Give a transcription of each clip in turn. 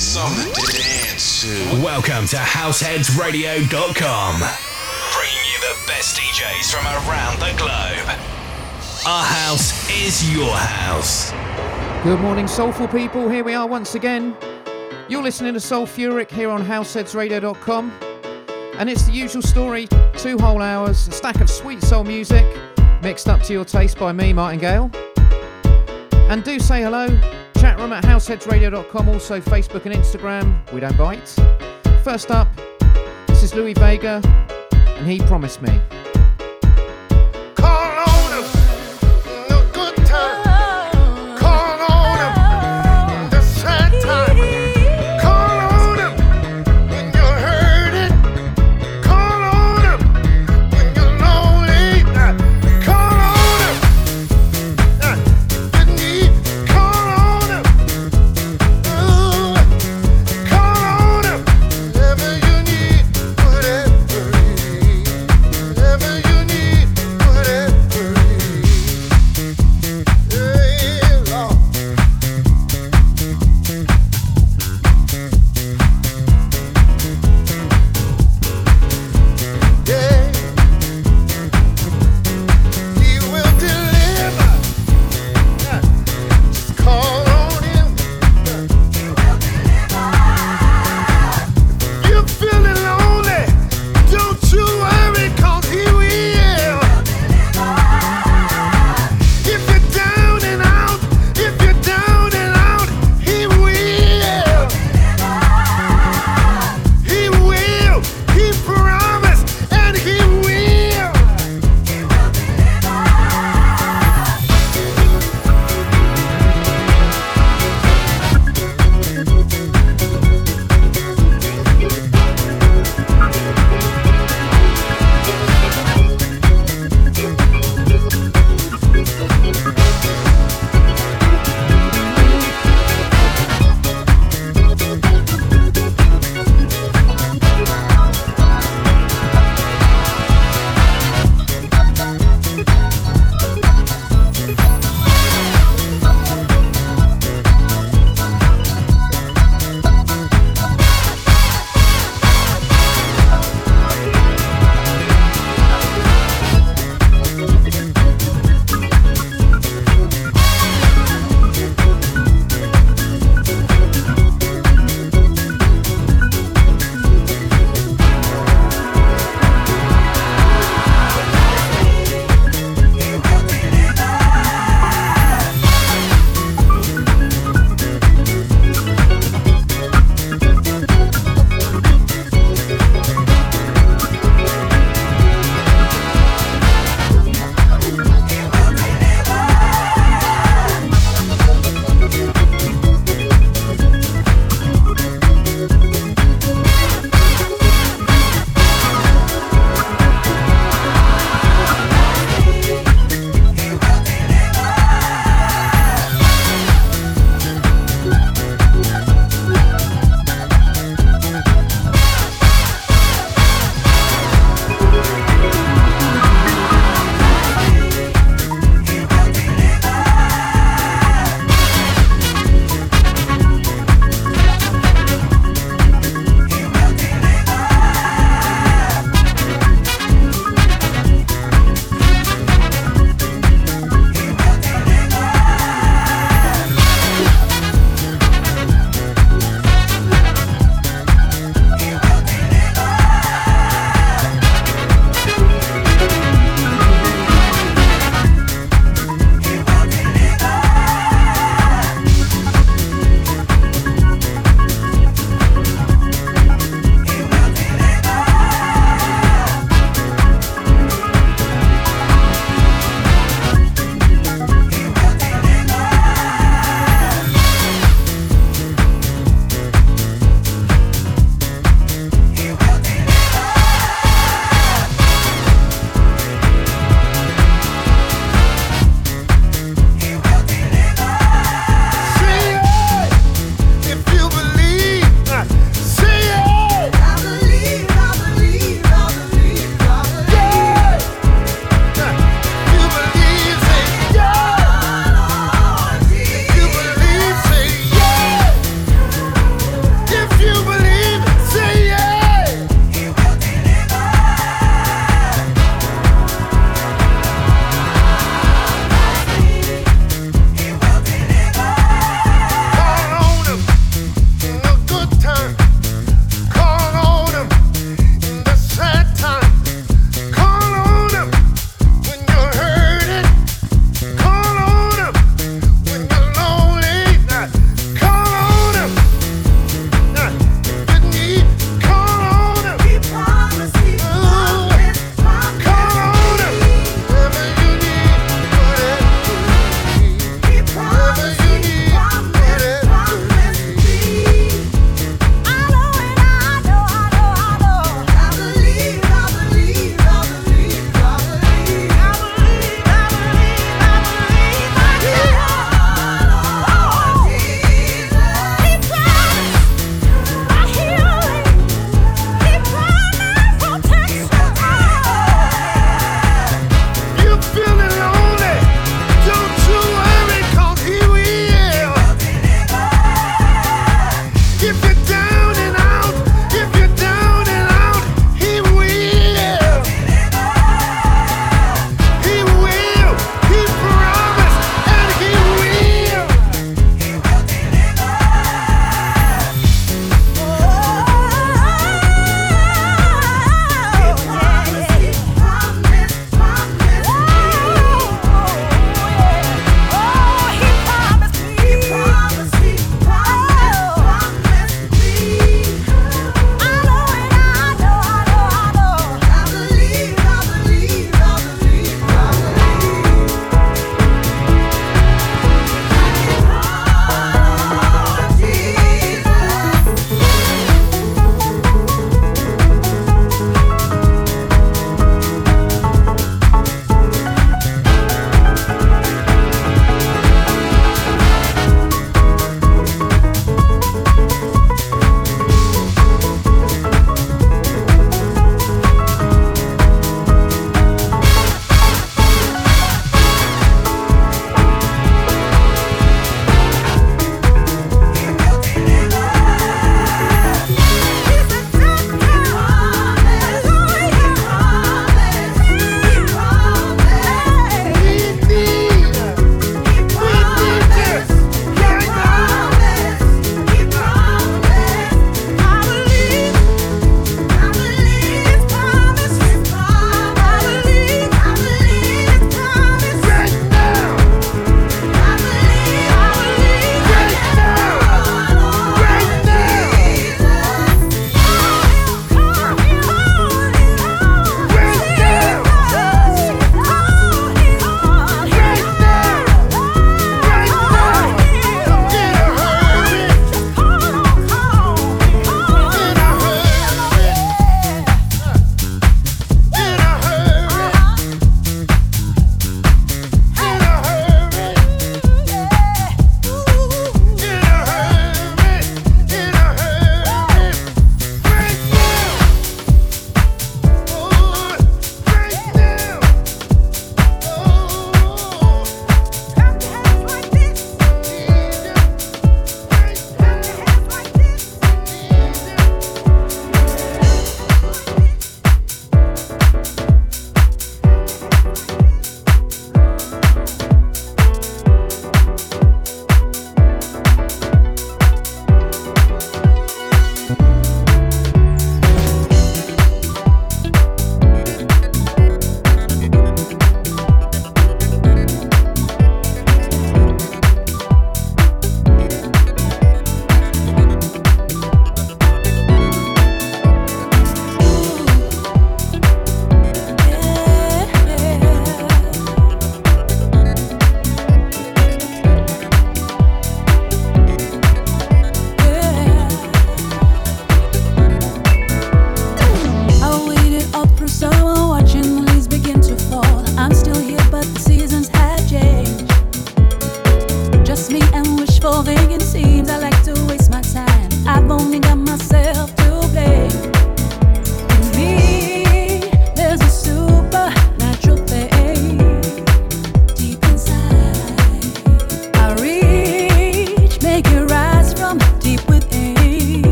something to dance to. Welcome to HouseheadsRadio.com. Bringing you the best DJs from around the globe. Our house is your house. Good morning, soulful people. Here we are once again. You're listening to Soulfuric here on HouseheadsRadio.com. And it's the usual story two whole hours, a stack of sweet soul music mixed up to your taste by me, Martingale. And do say hello. Chat room at househeadsradio.com, also Facebook and Instagram. We don't bite. First up, this is Louie Vega, and he promised me.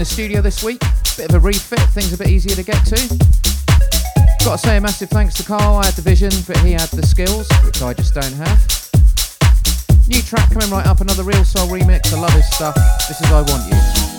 The studio this week. Bit of a refit, things a bit easier to get to. Got to say a massive thanks to Carl. I had the vision, but he had the skills, which I just don't have. New track coming right up, another Reelsoul remix. I love his stuff. This is I Want You.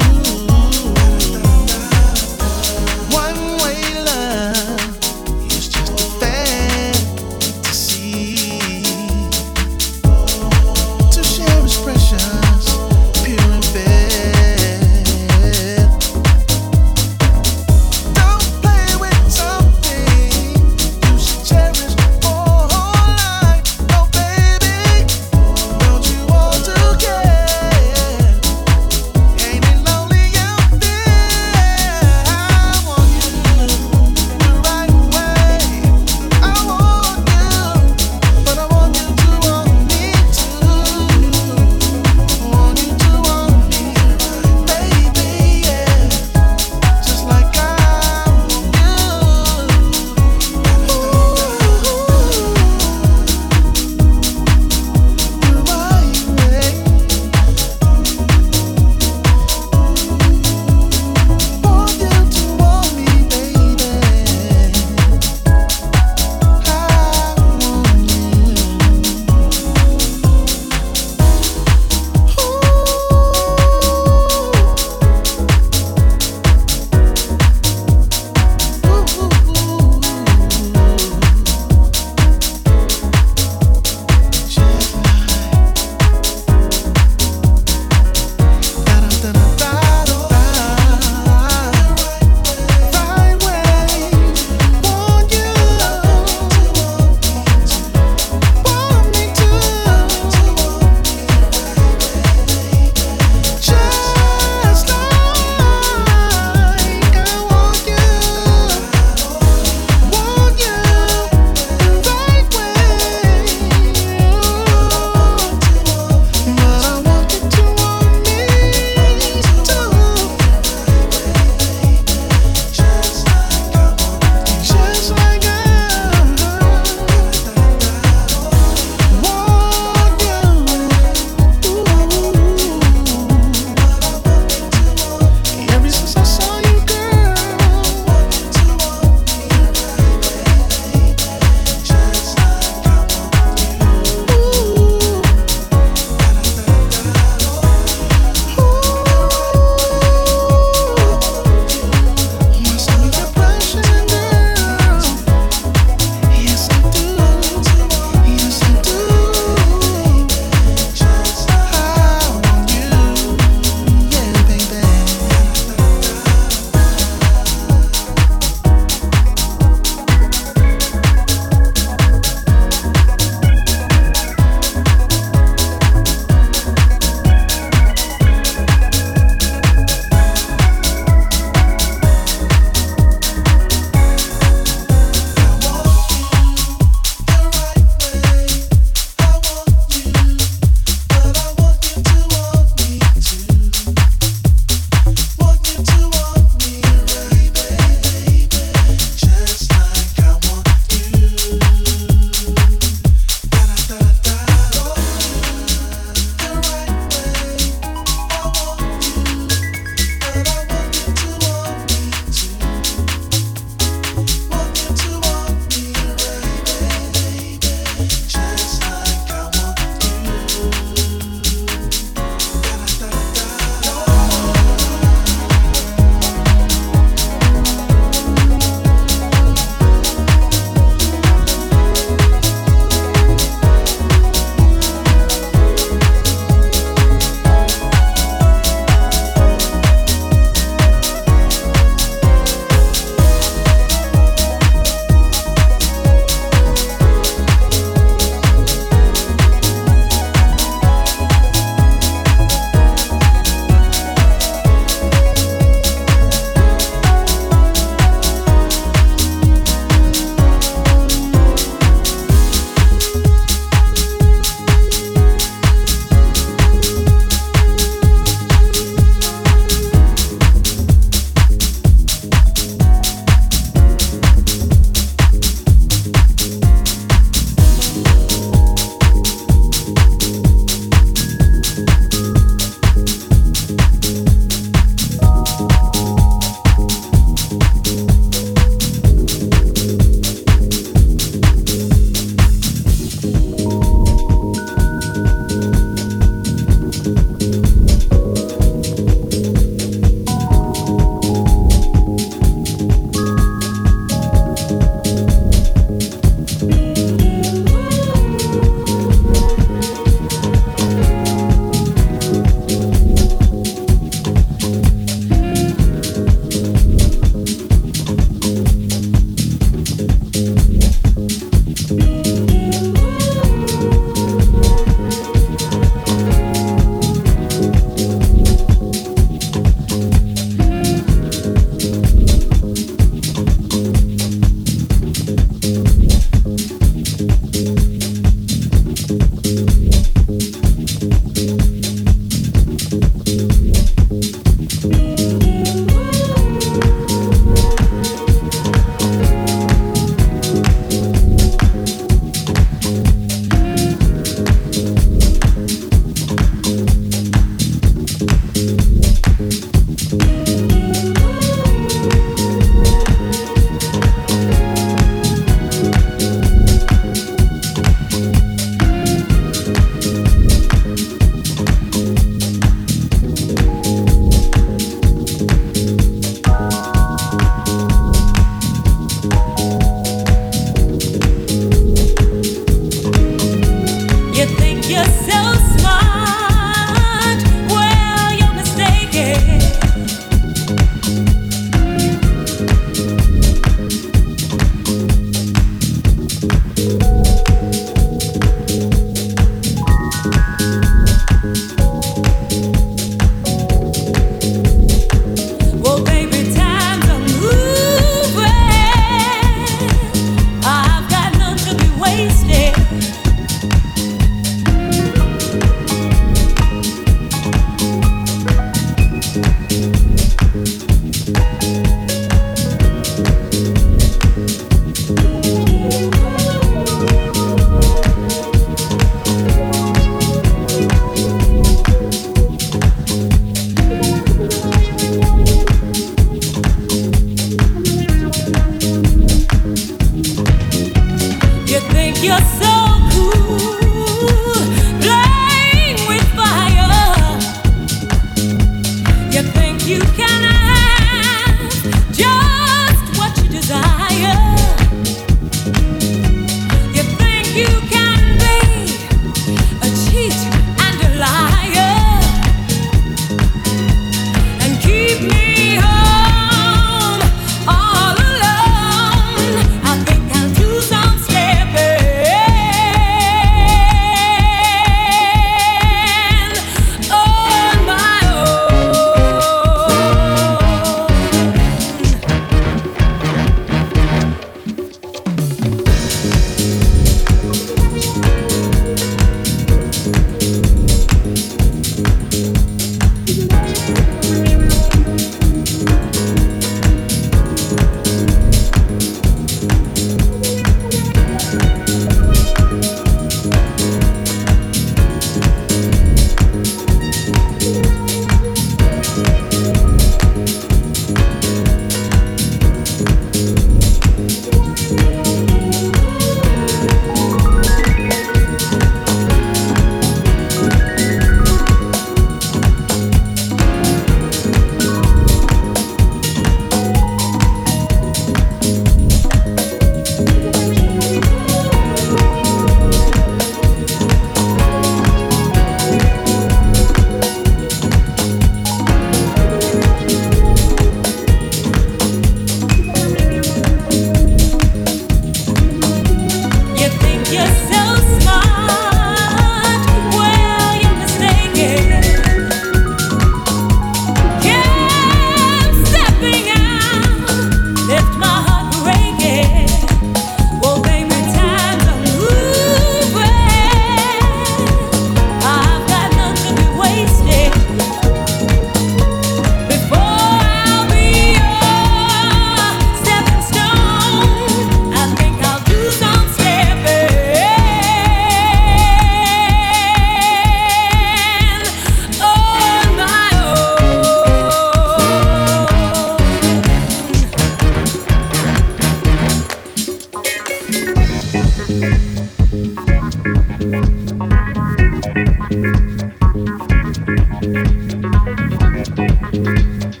Legend.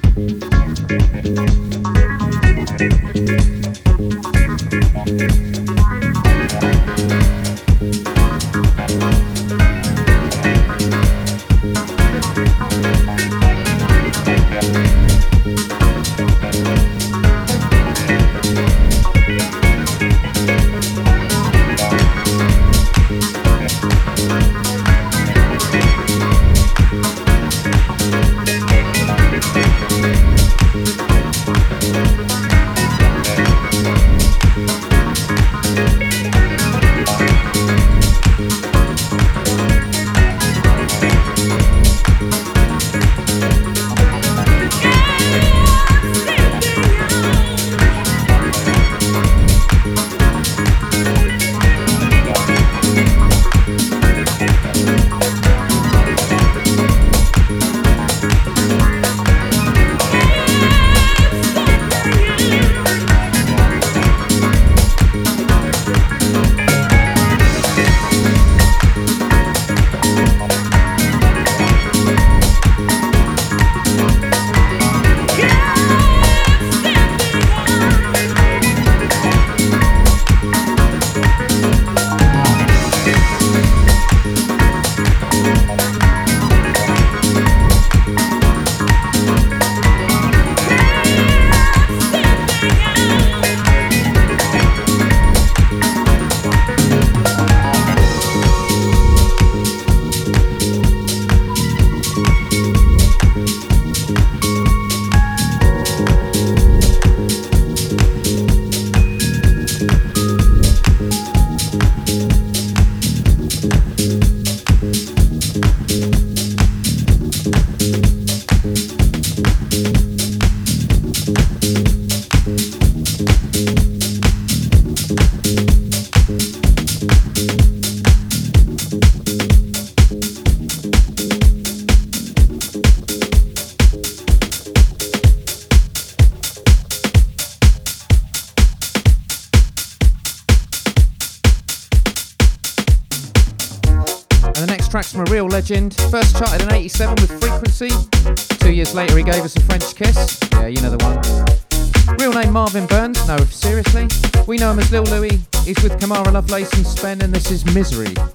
Misery.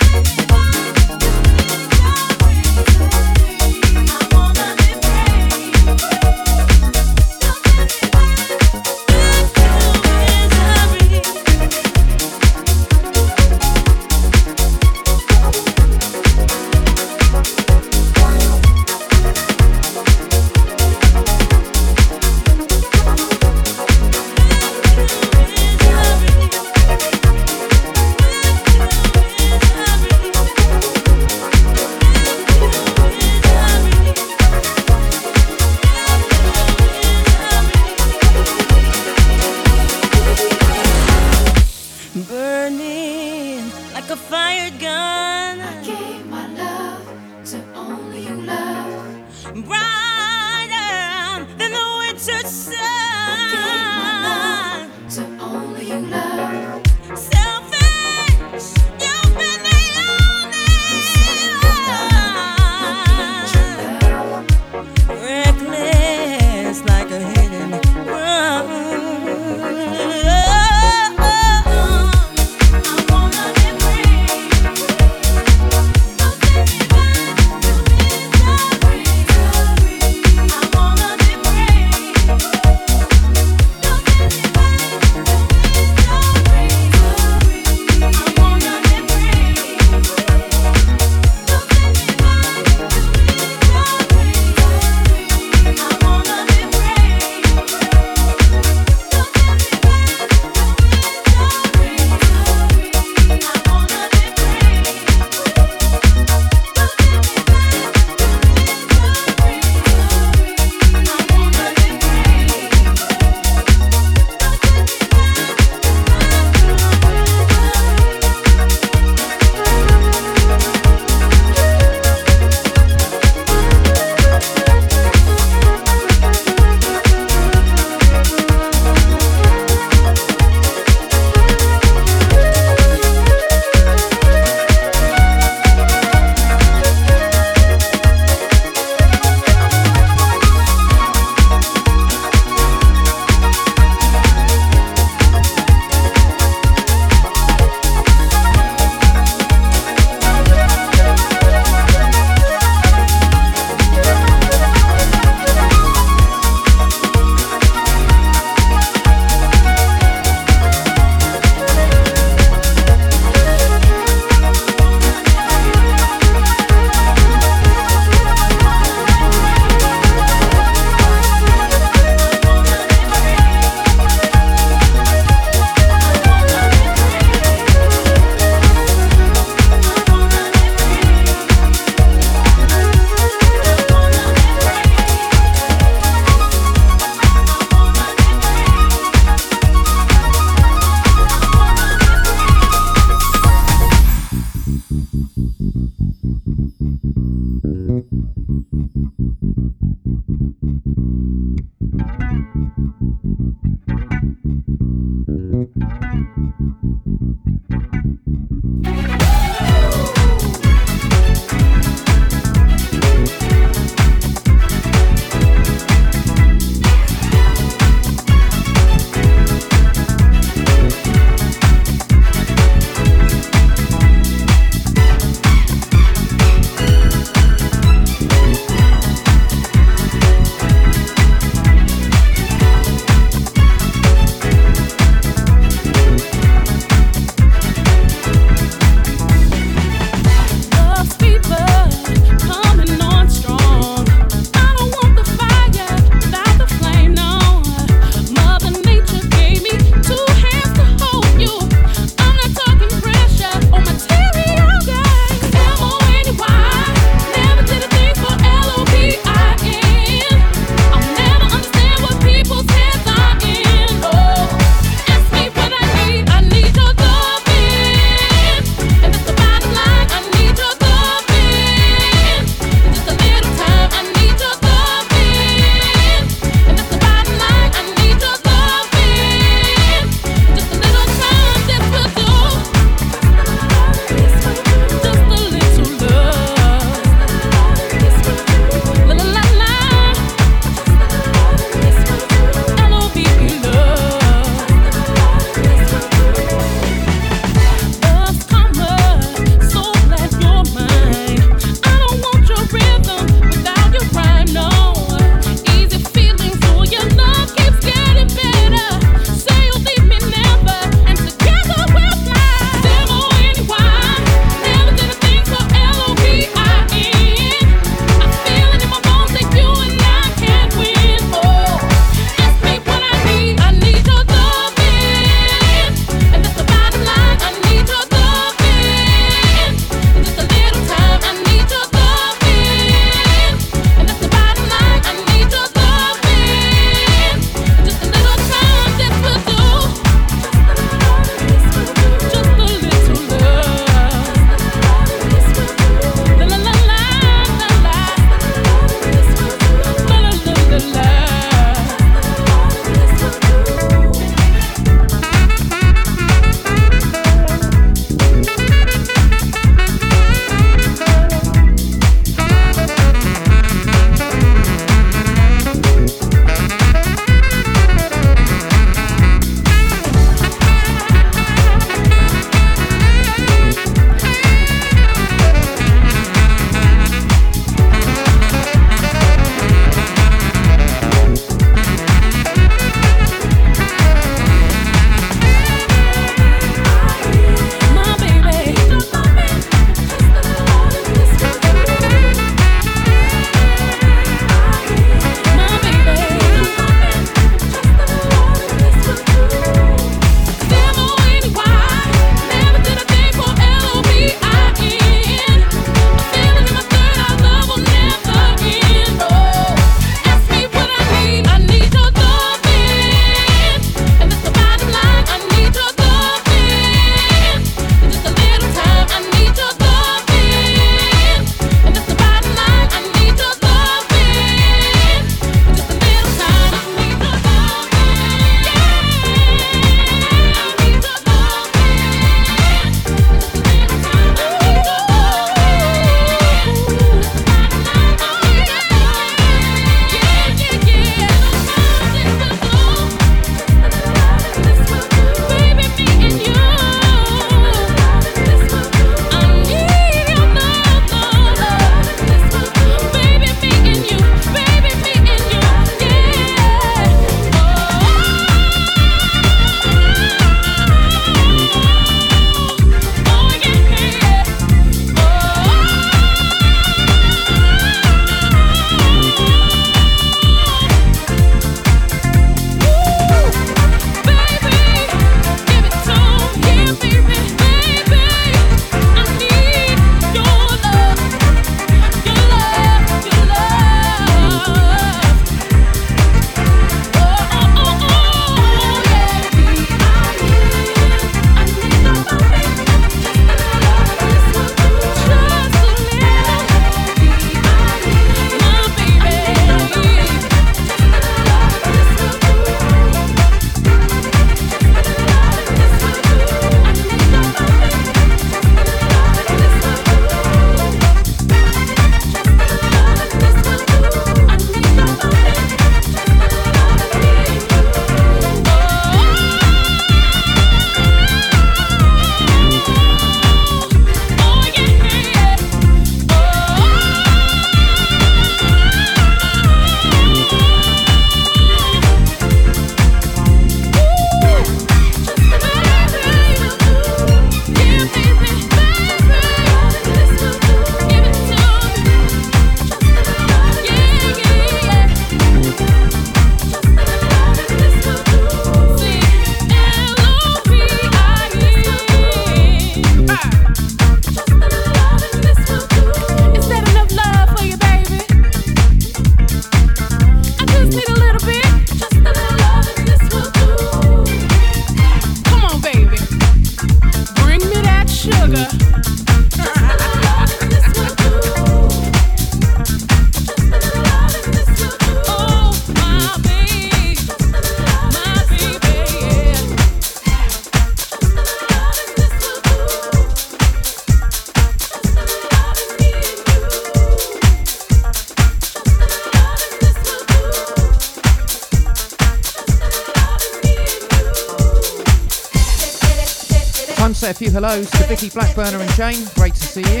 Vicky Blackburner and Jane. Great to see you.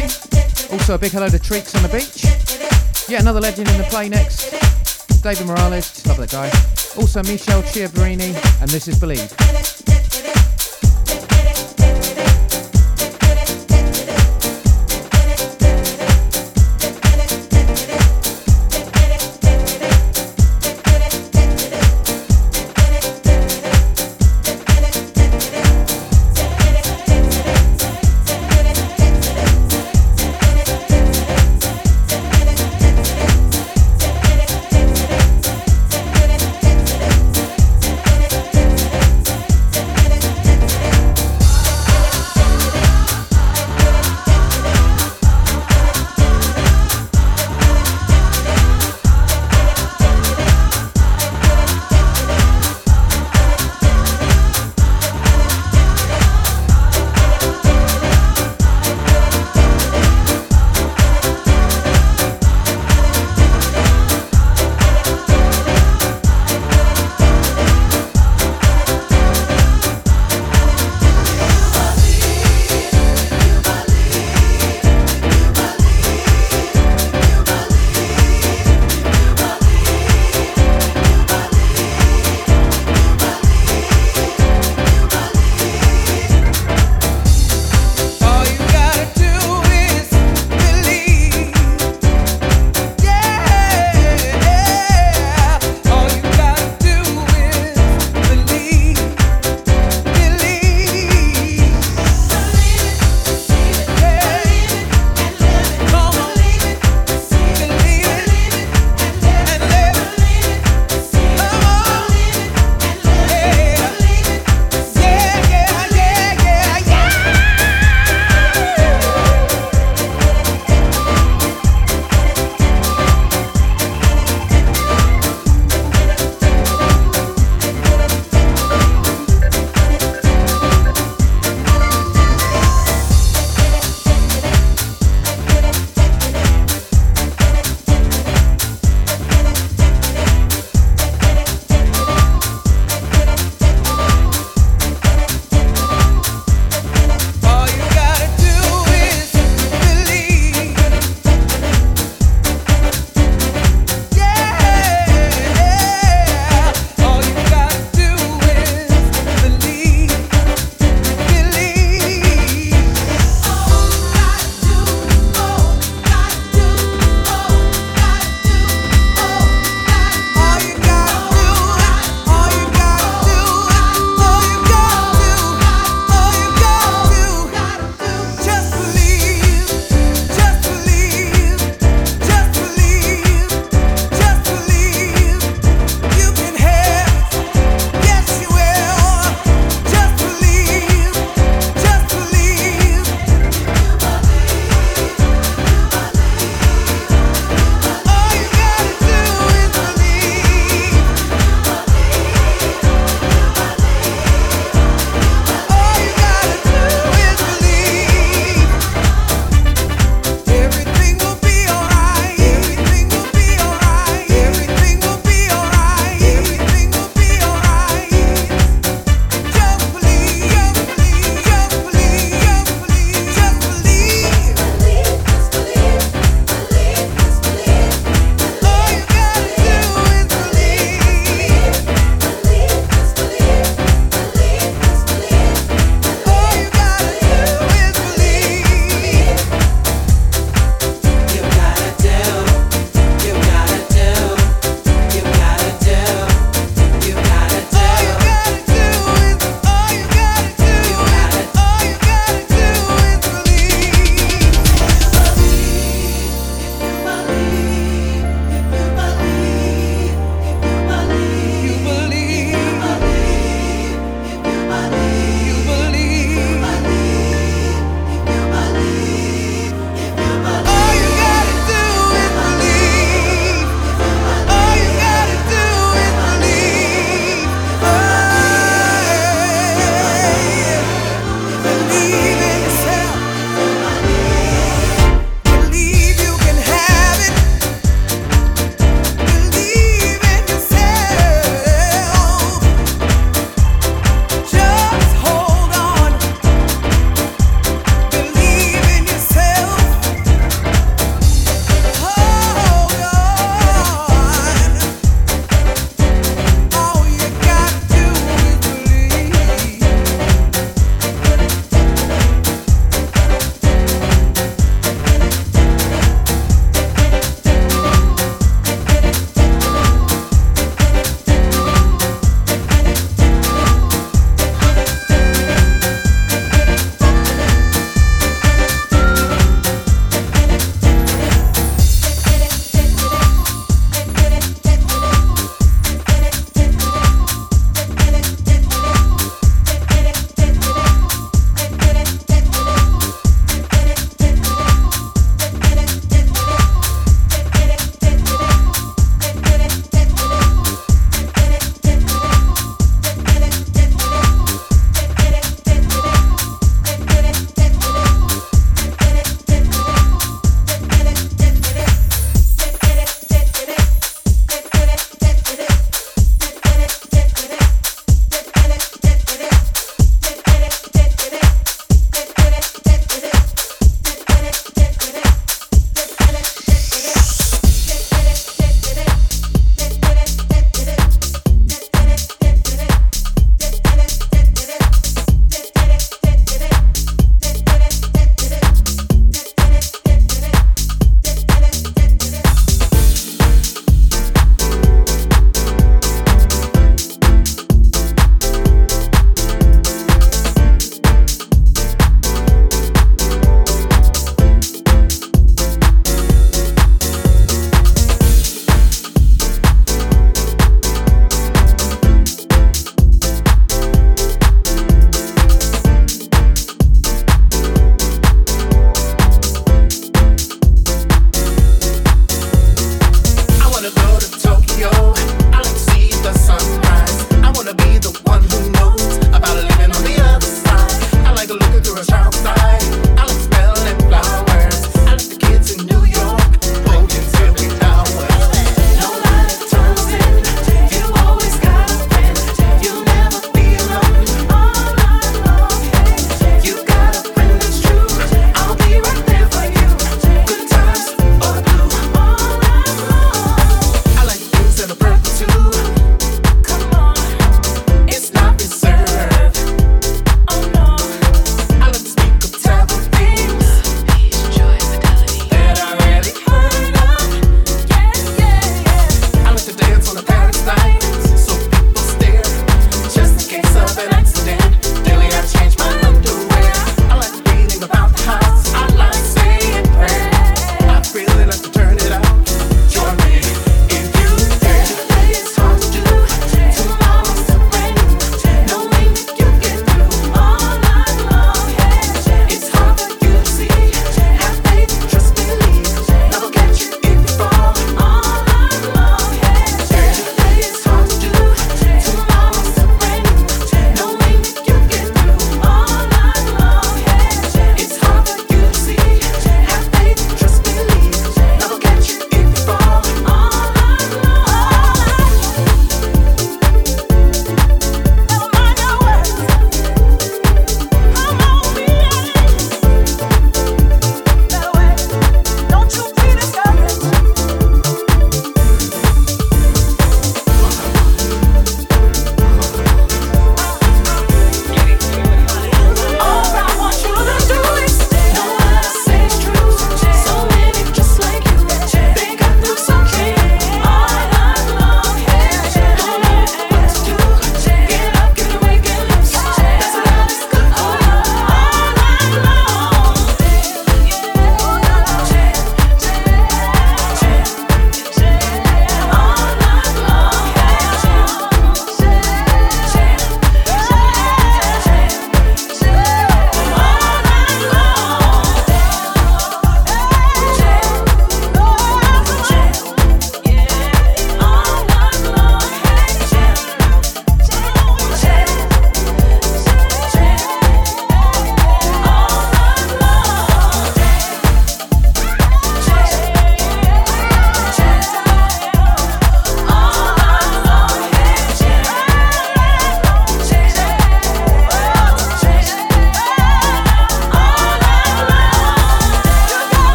Also, a big hello to Treeks on the beach. Yet another legend in the play next. David Morales, love that guy. Also, Michele Chiavarini, and this is Believe.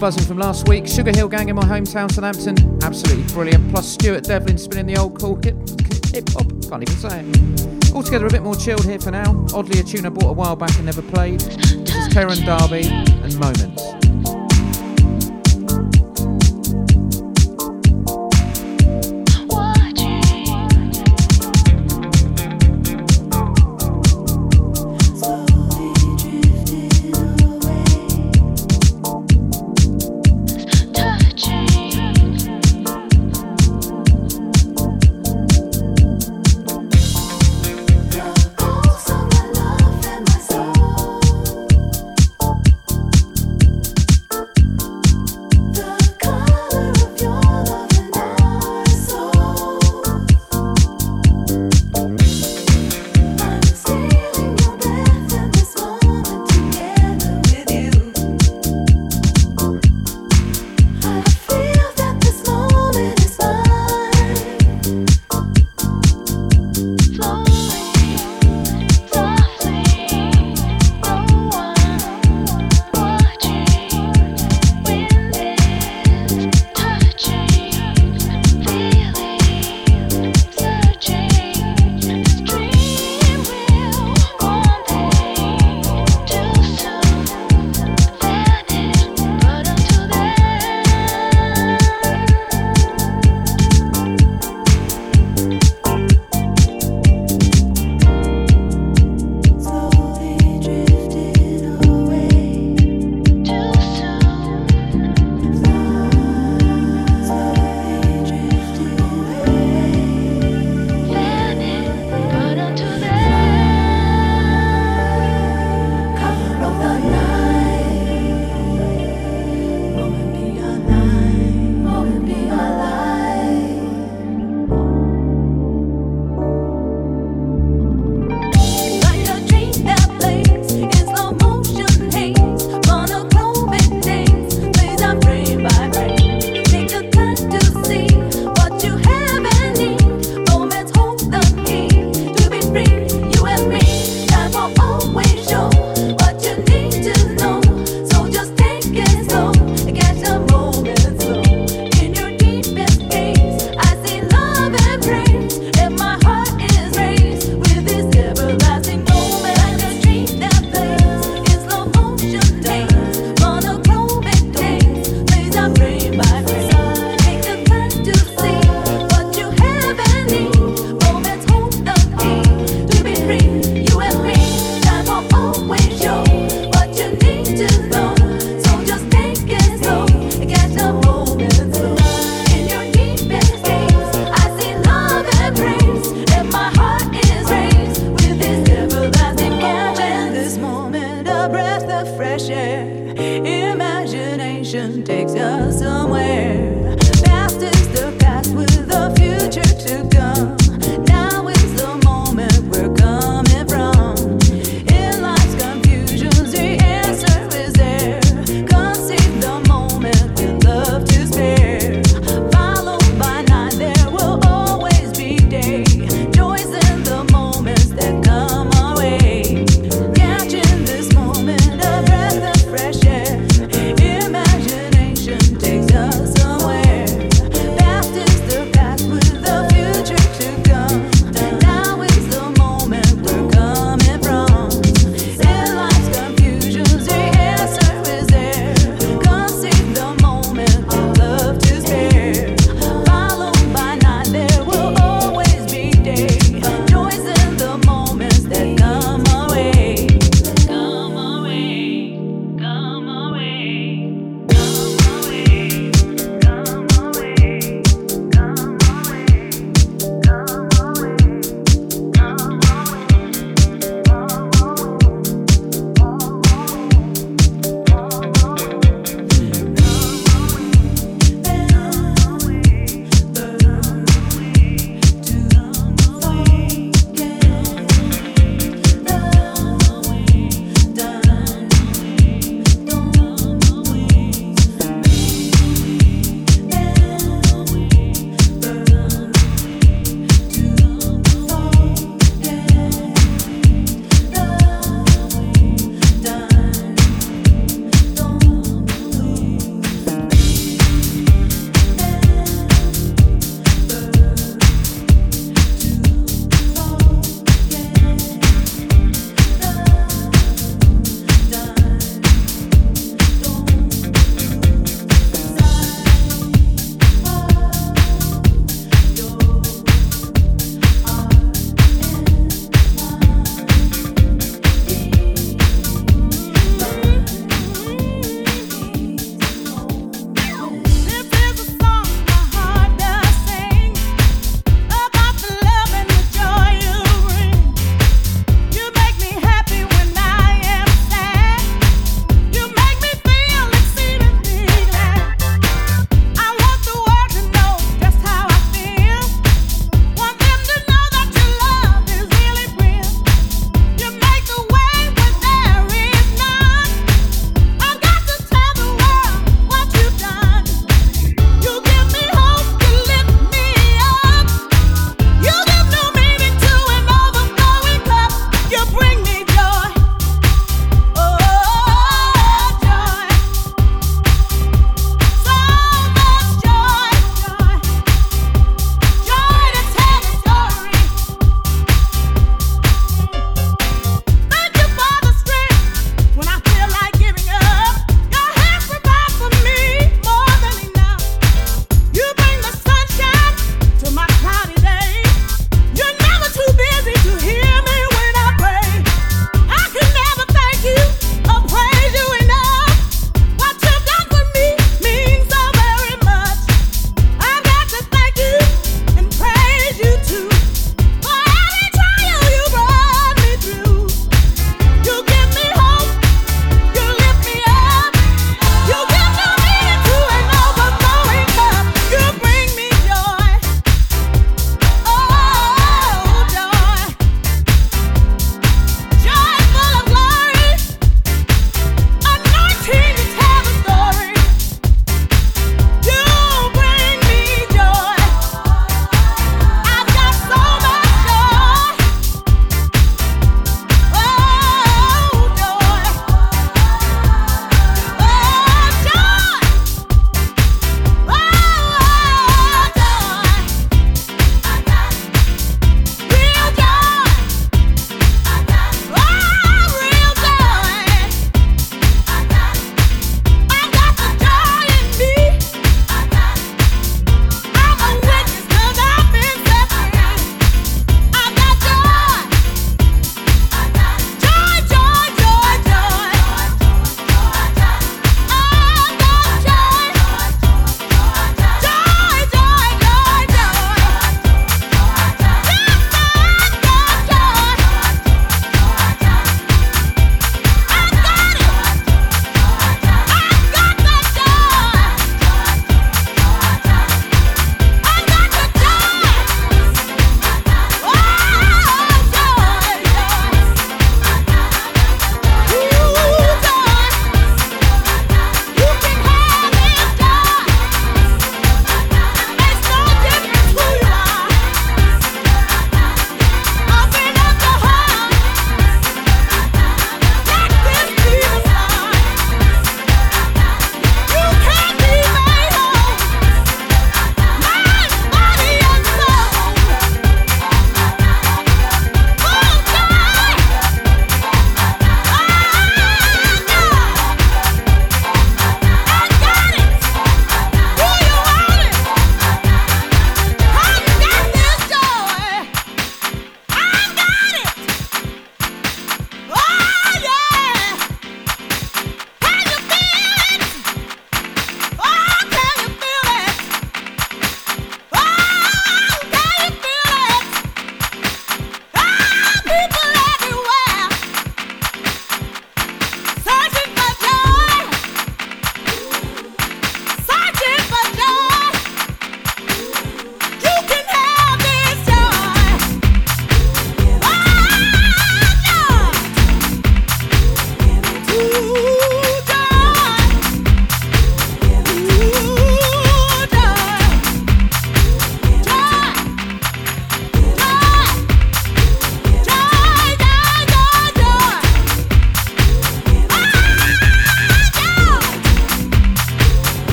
Buzzing from last week. Sugarhill Gang in my hometown, Southampton. Absolutely brilliant. Plus, Stuart Devlin spinning the old cool hip hop. Can't even say it. Altogether, a bit more chilled here for now. Oddly, a tune I bought a while back and never played. This is Karen Darby and Moments.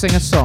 Sing a Song.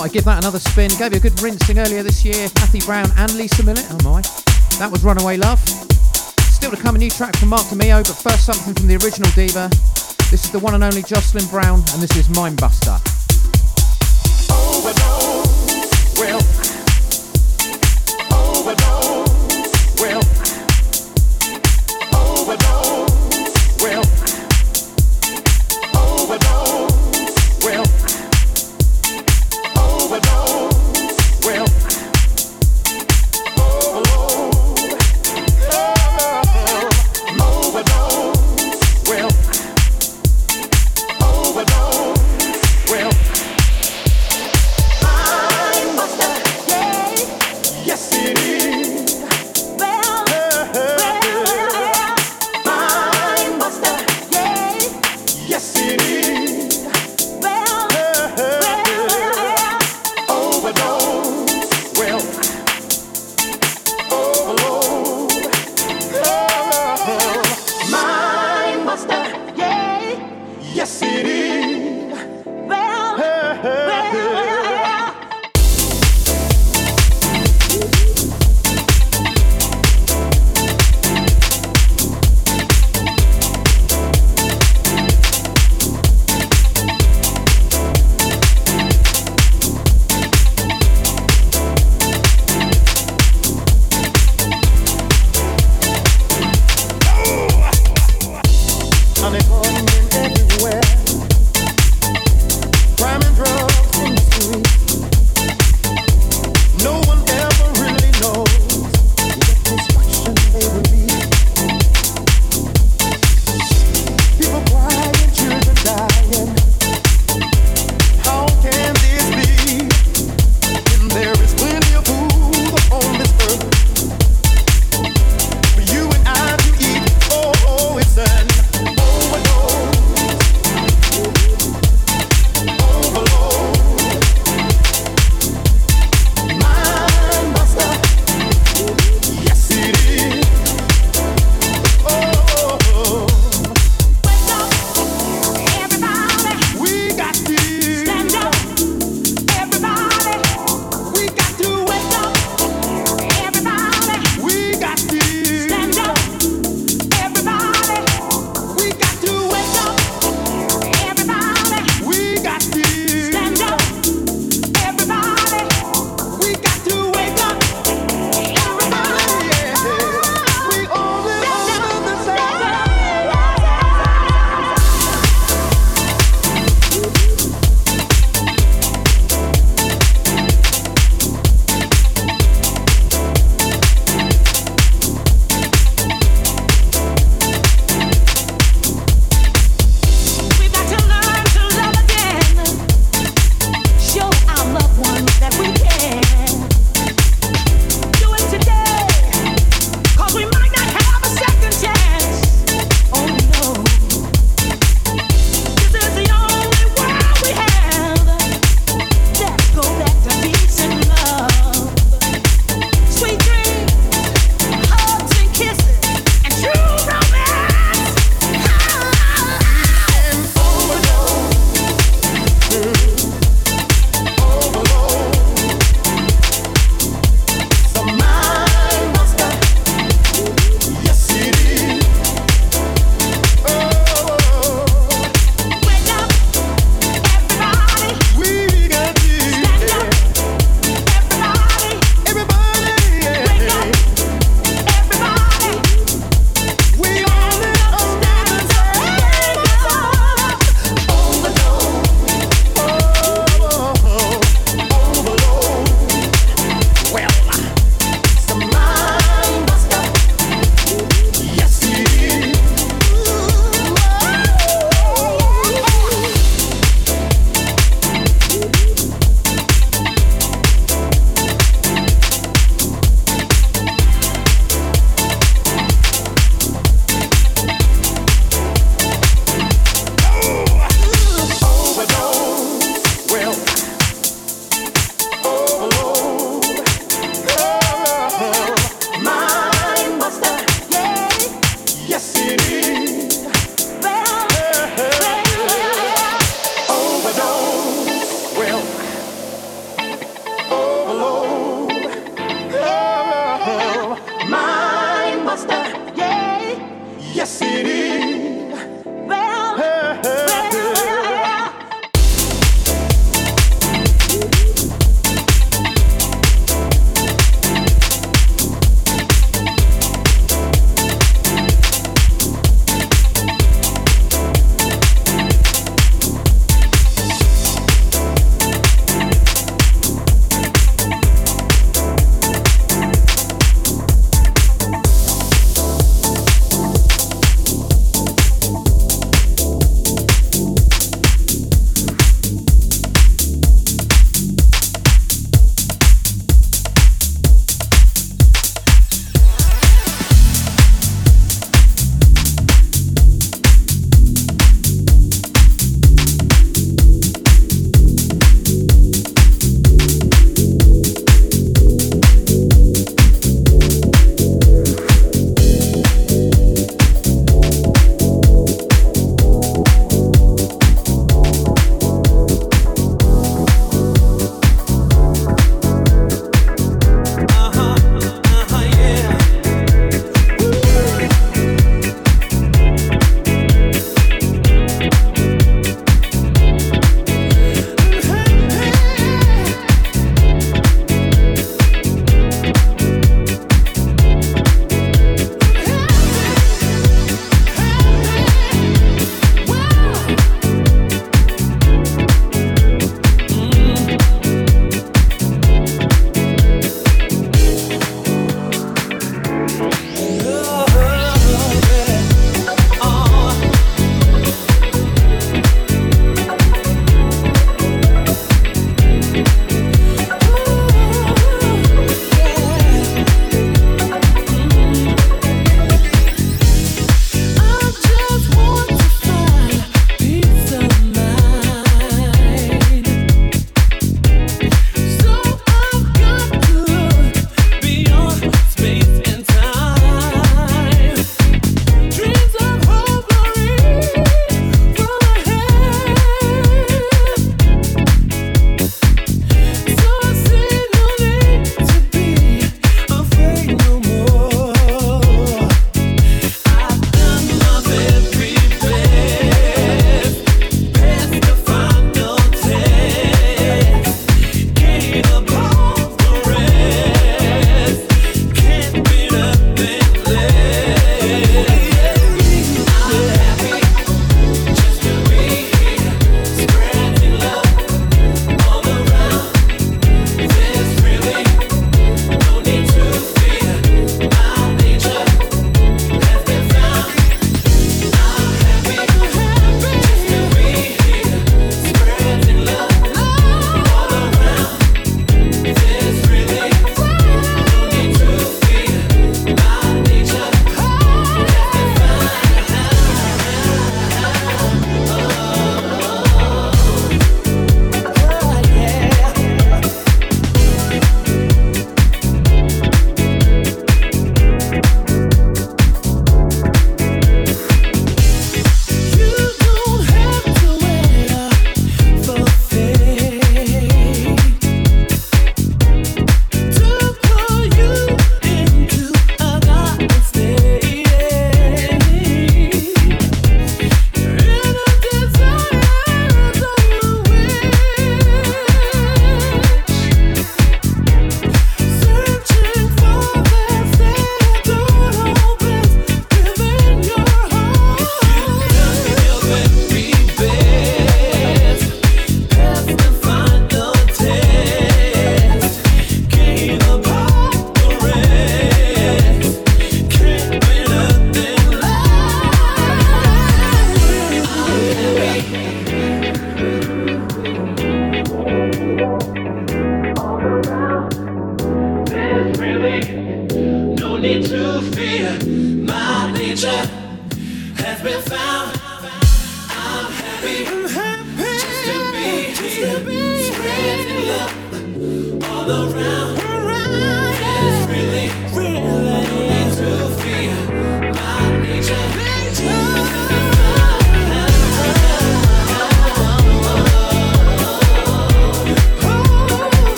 thought I'd give that another spin. Gave you a good rinsing earlier this year. Kathy Brown and Lisa Millett. Oh my. That was Runaway Love. Still to come a new track from Mark DeMeo. but first something from the original Diva. This is the one and only Jocelyn Brown, and this is Mindbuster.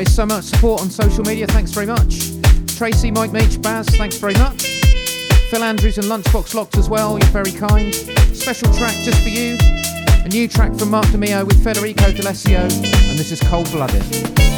always, so much support on social media. Thanks very much. Tracy, Mike Meach, Baz, thanks very much. Phil Andrews and Lunchbox Locked as well, you're very kind. Special track just for you. A new track from Mark DeMio with Federico D'Alessio, and this is Cold Blooded.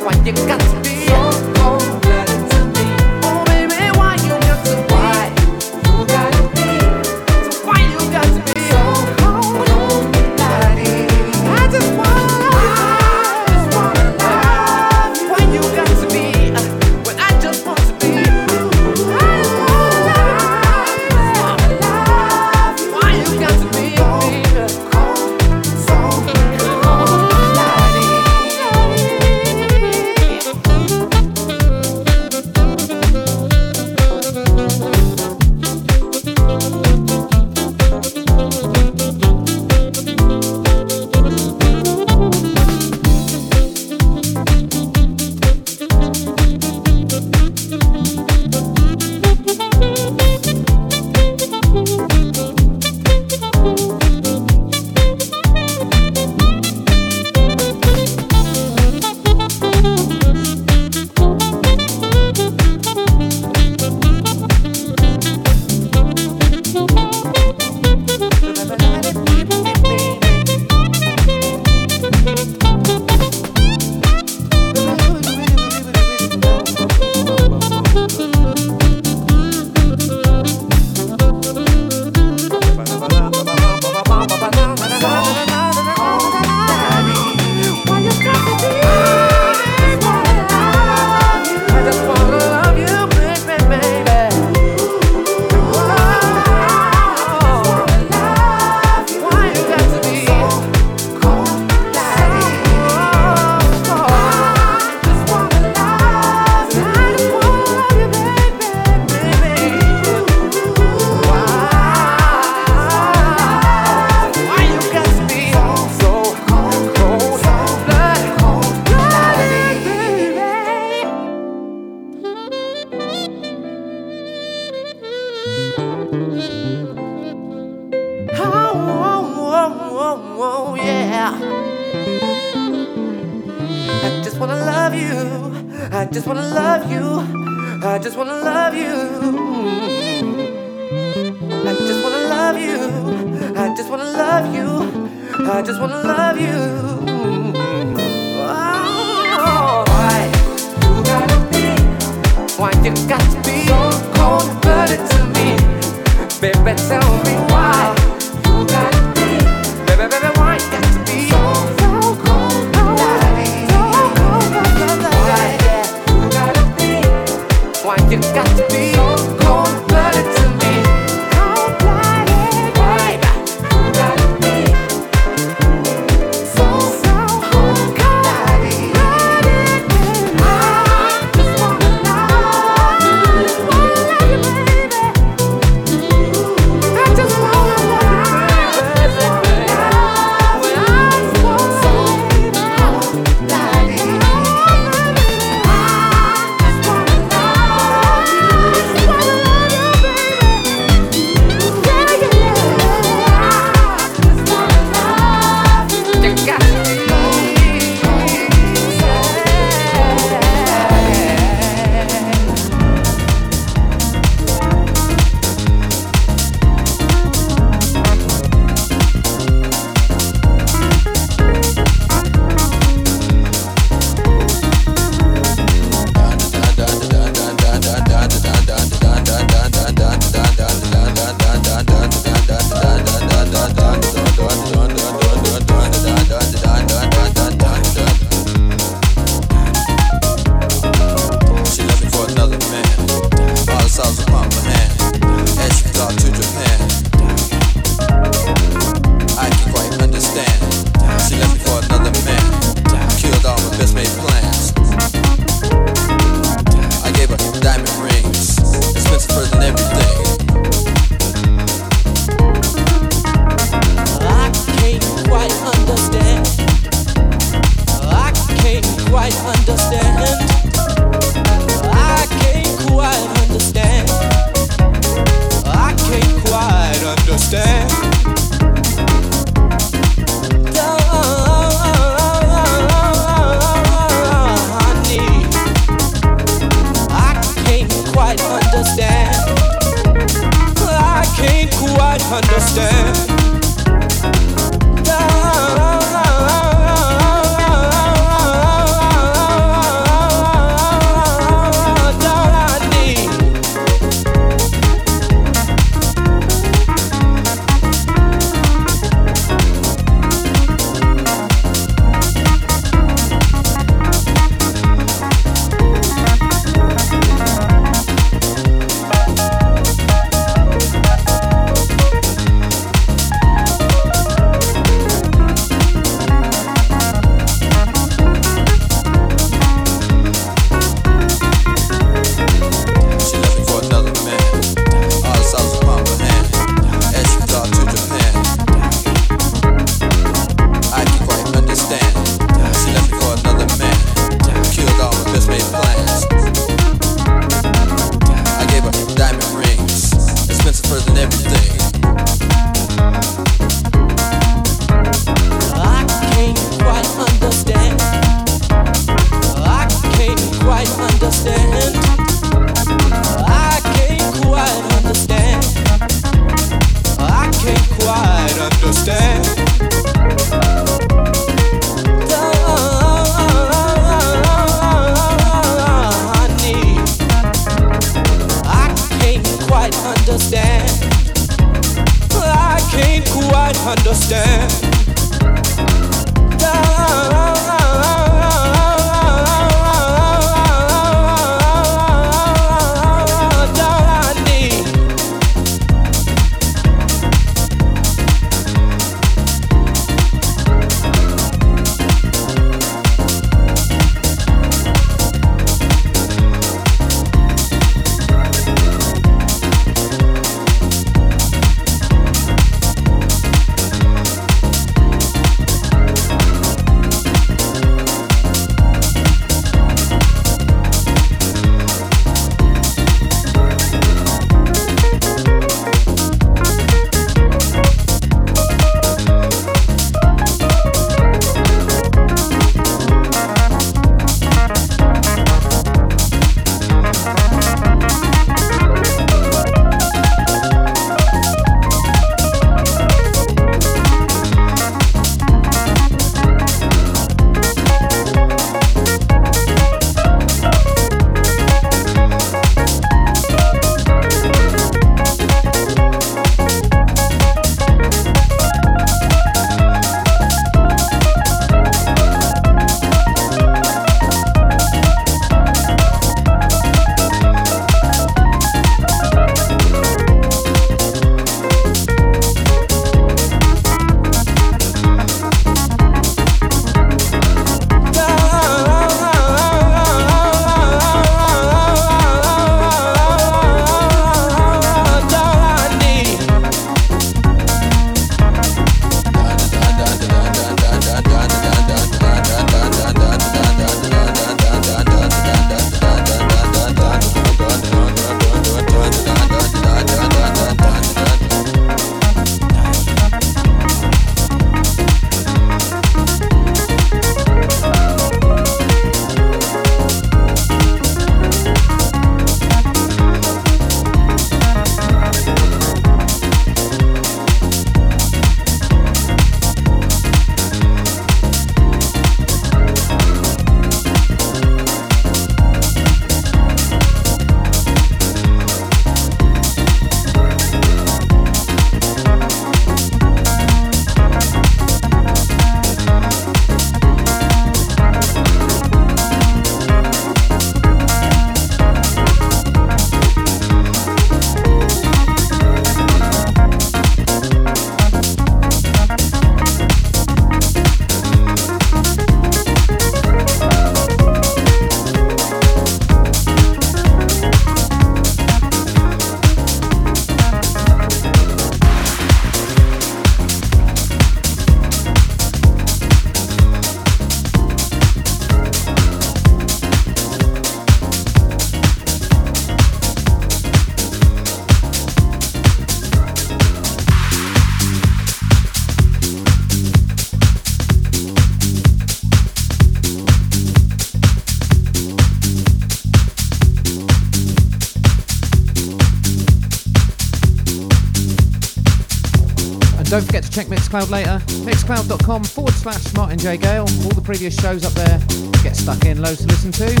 Check Mixcloud later. Mixcloud.com forward slash Martin J. Gale. All the previous shows up there. Get stuck in, loads to listen to.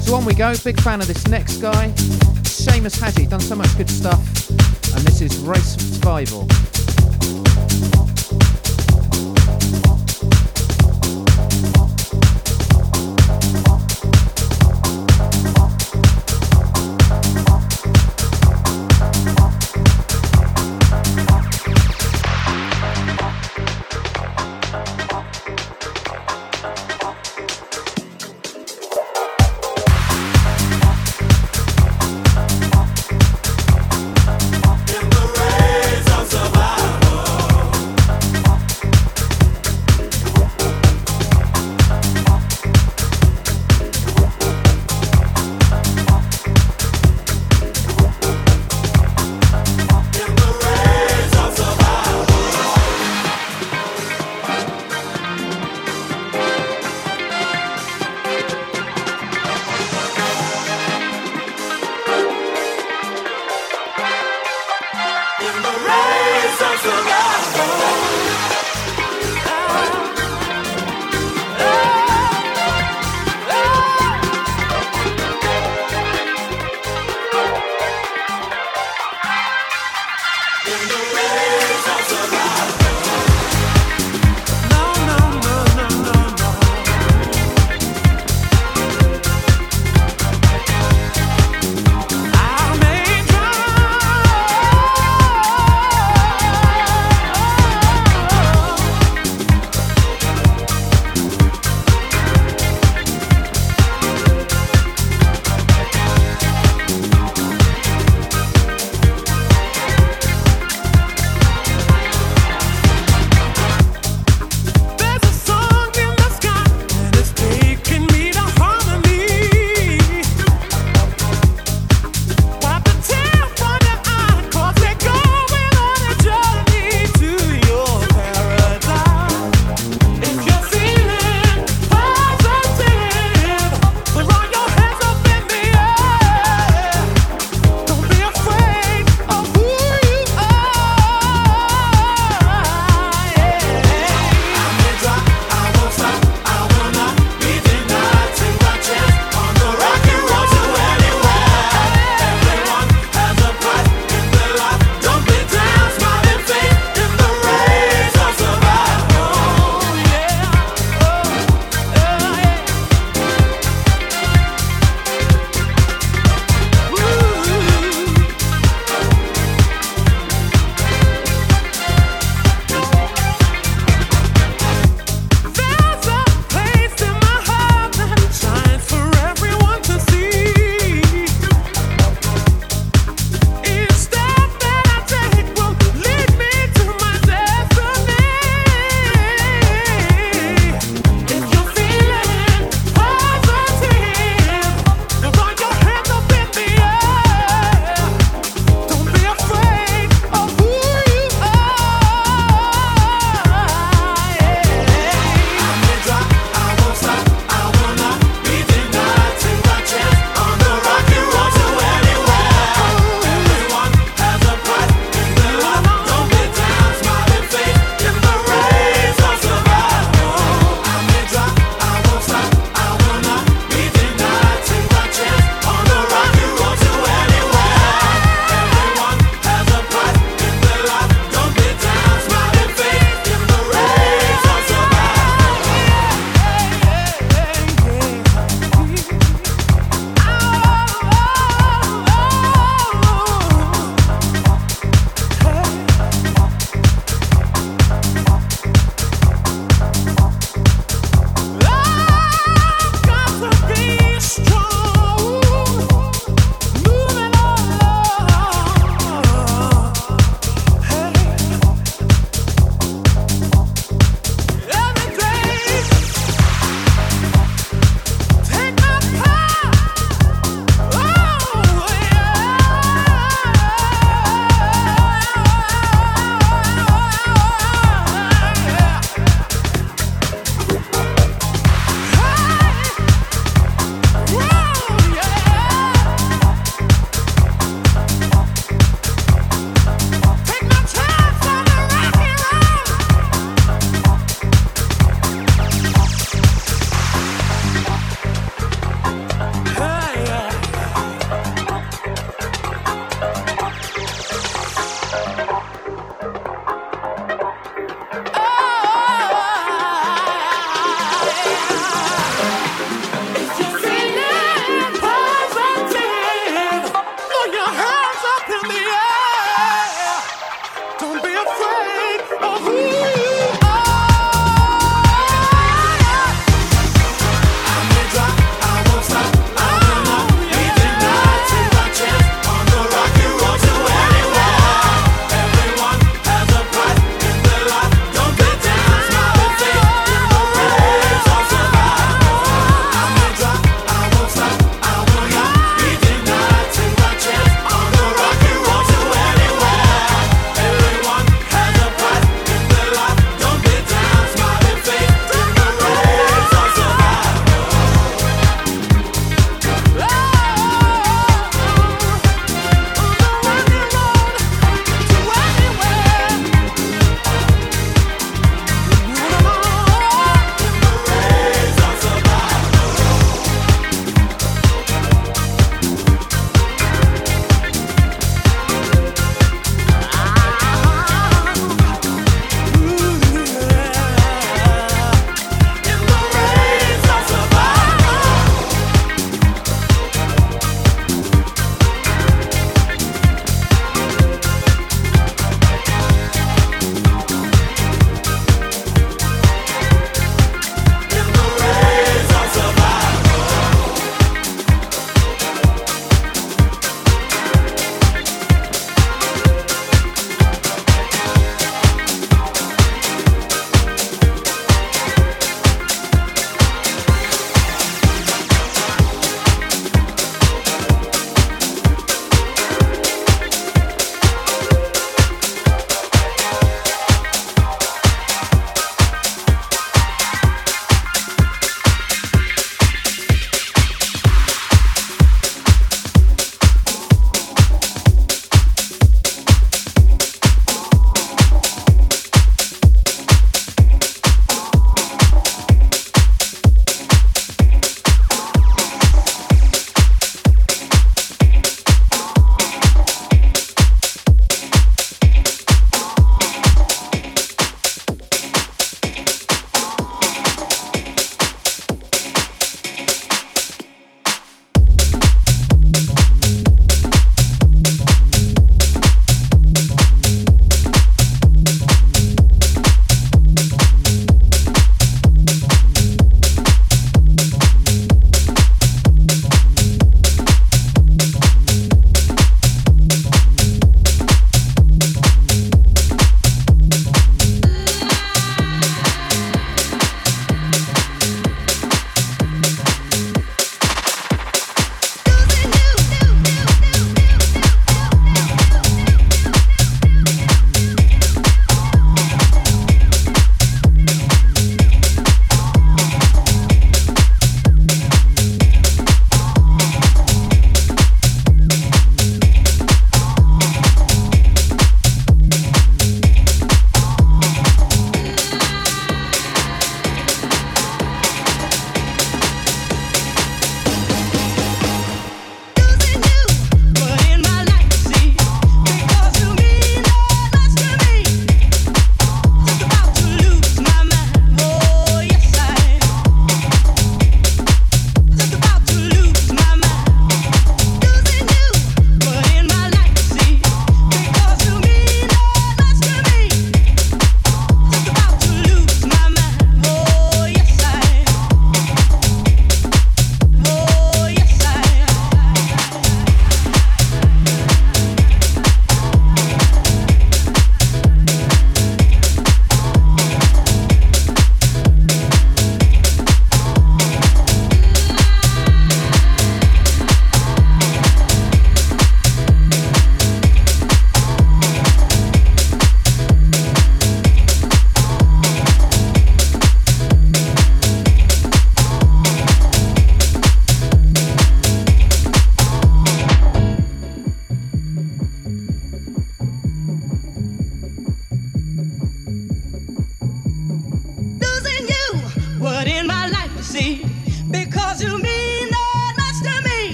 So on we go. Big fan of this next guy. Seamus Haji, done so much good stuff. And this is Race survival.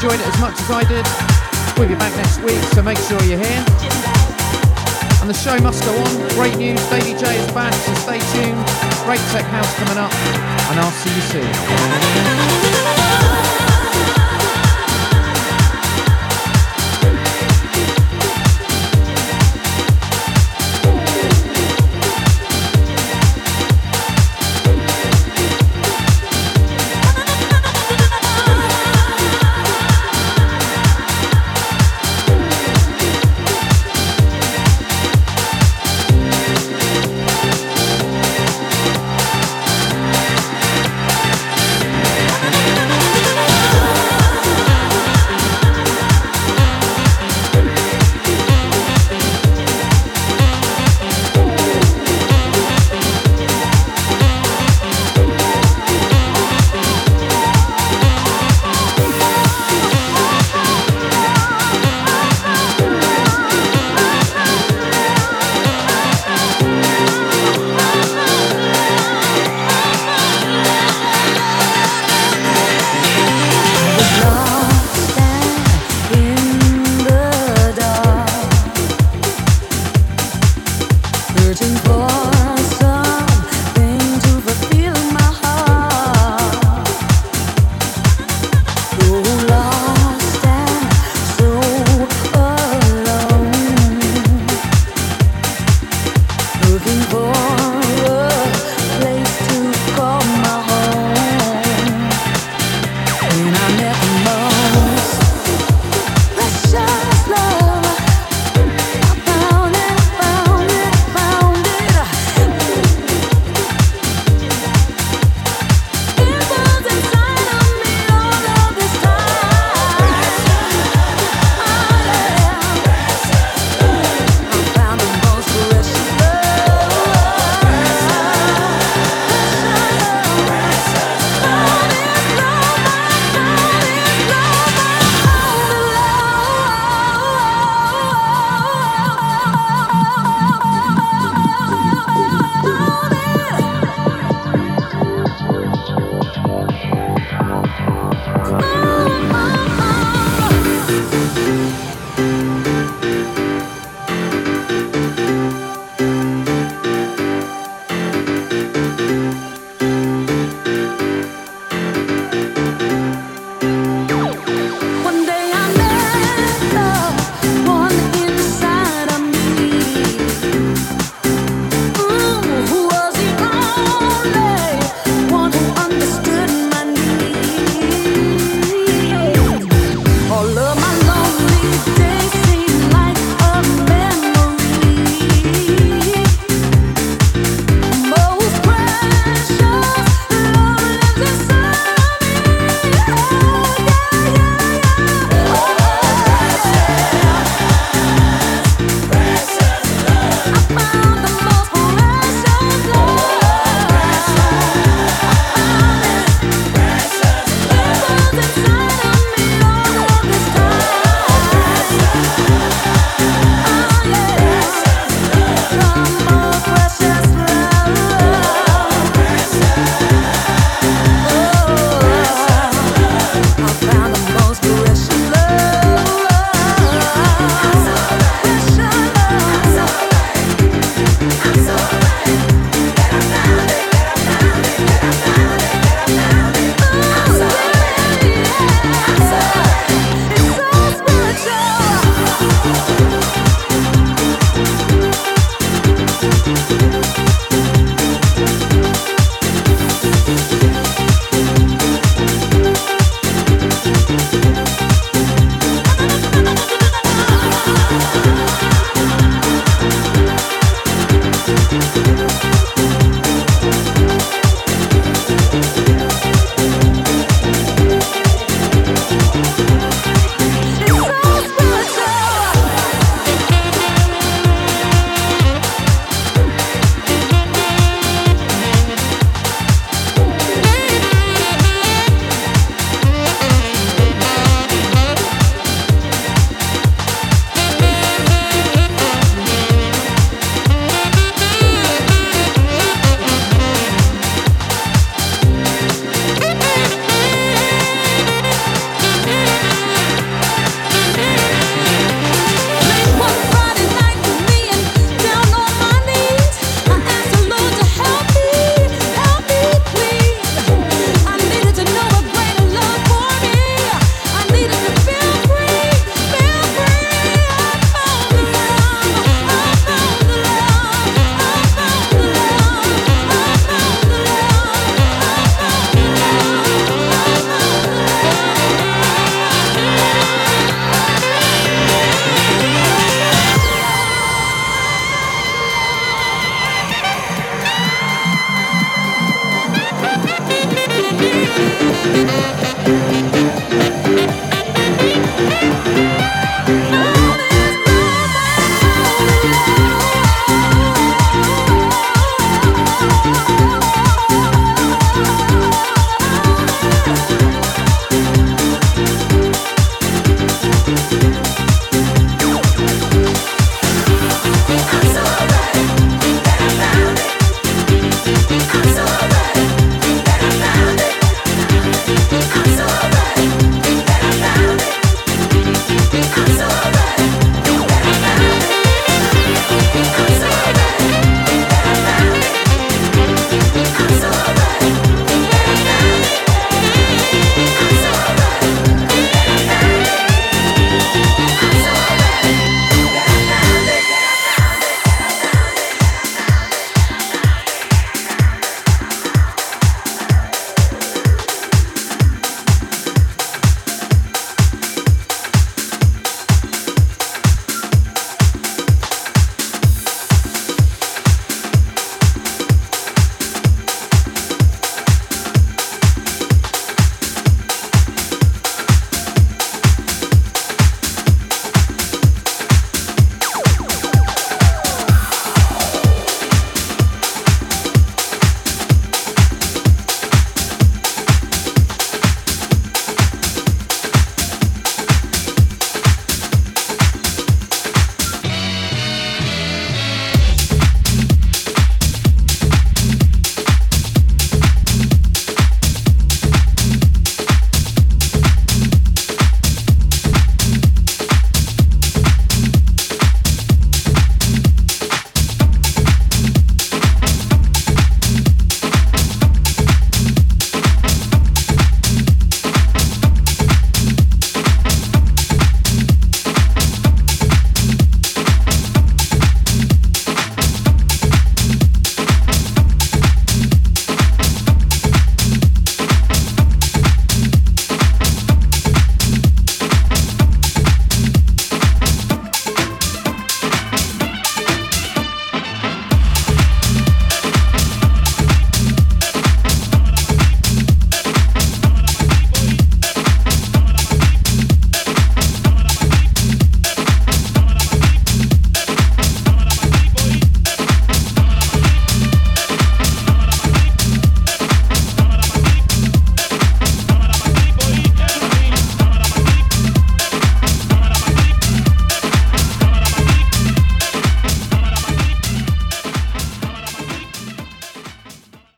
Enjoyed it as much as I did.